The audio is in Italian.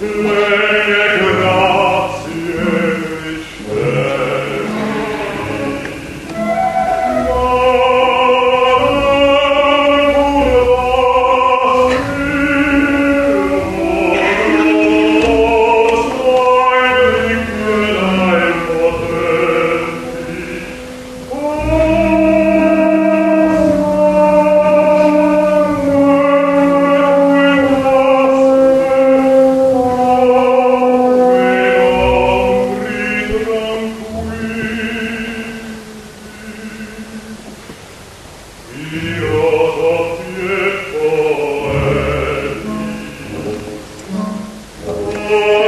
Where Lord.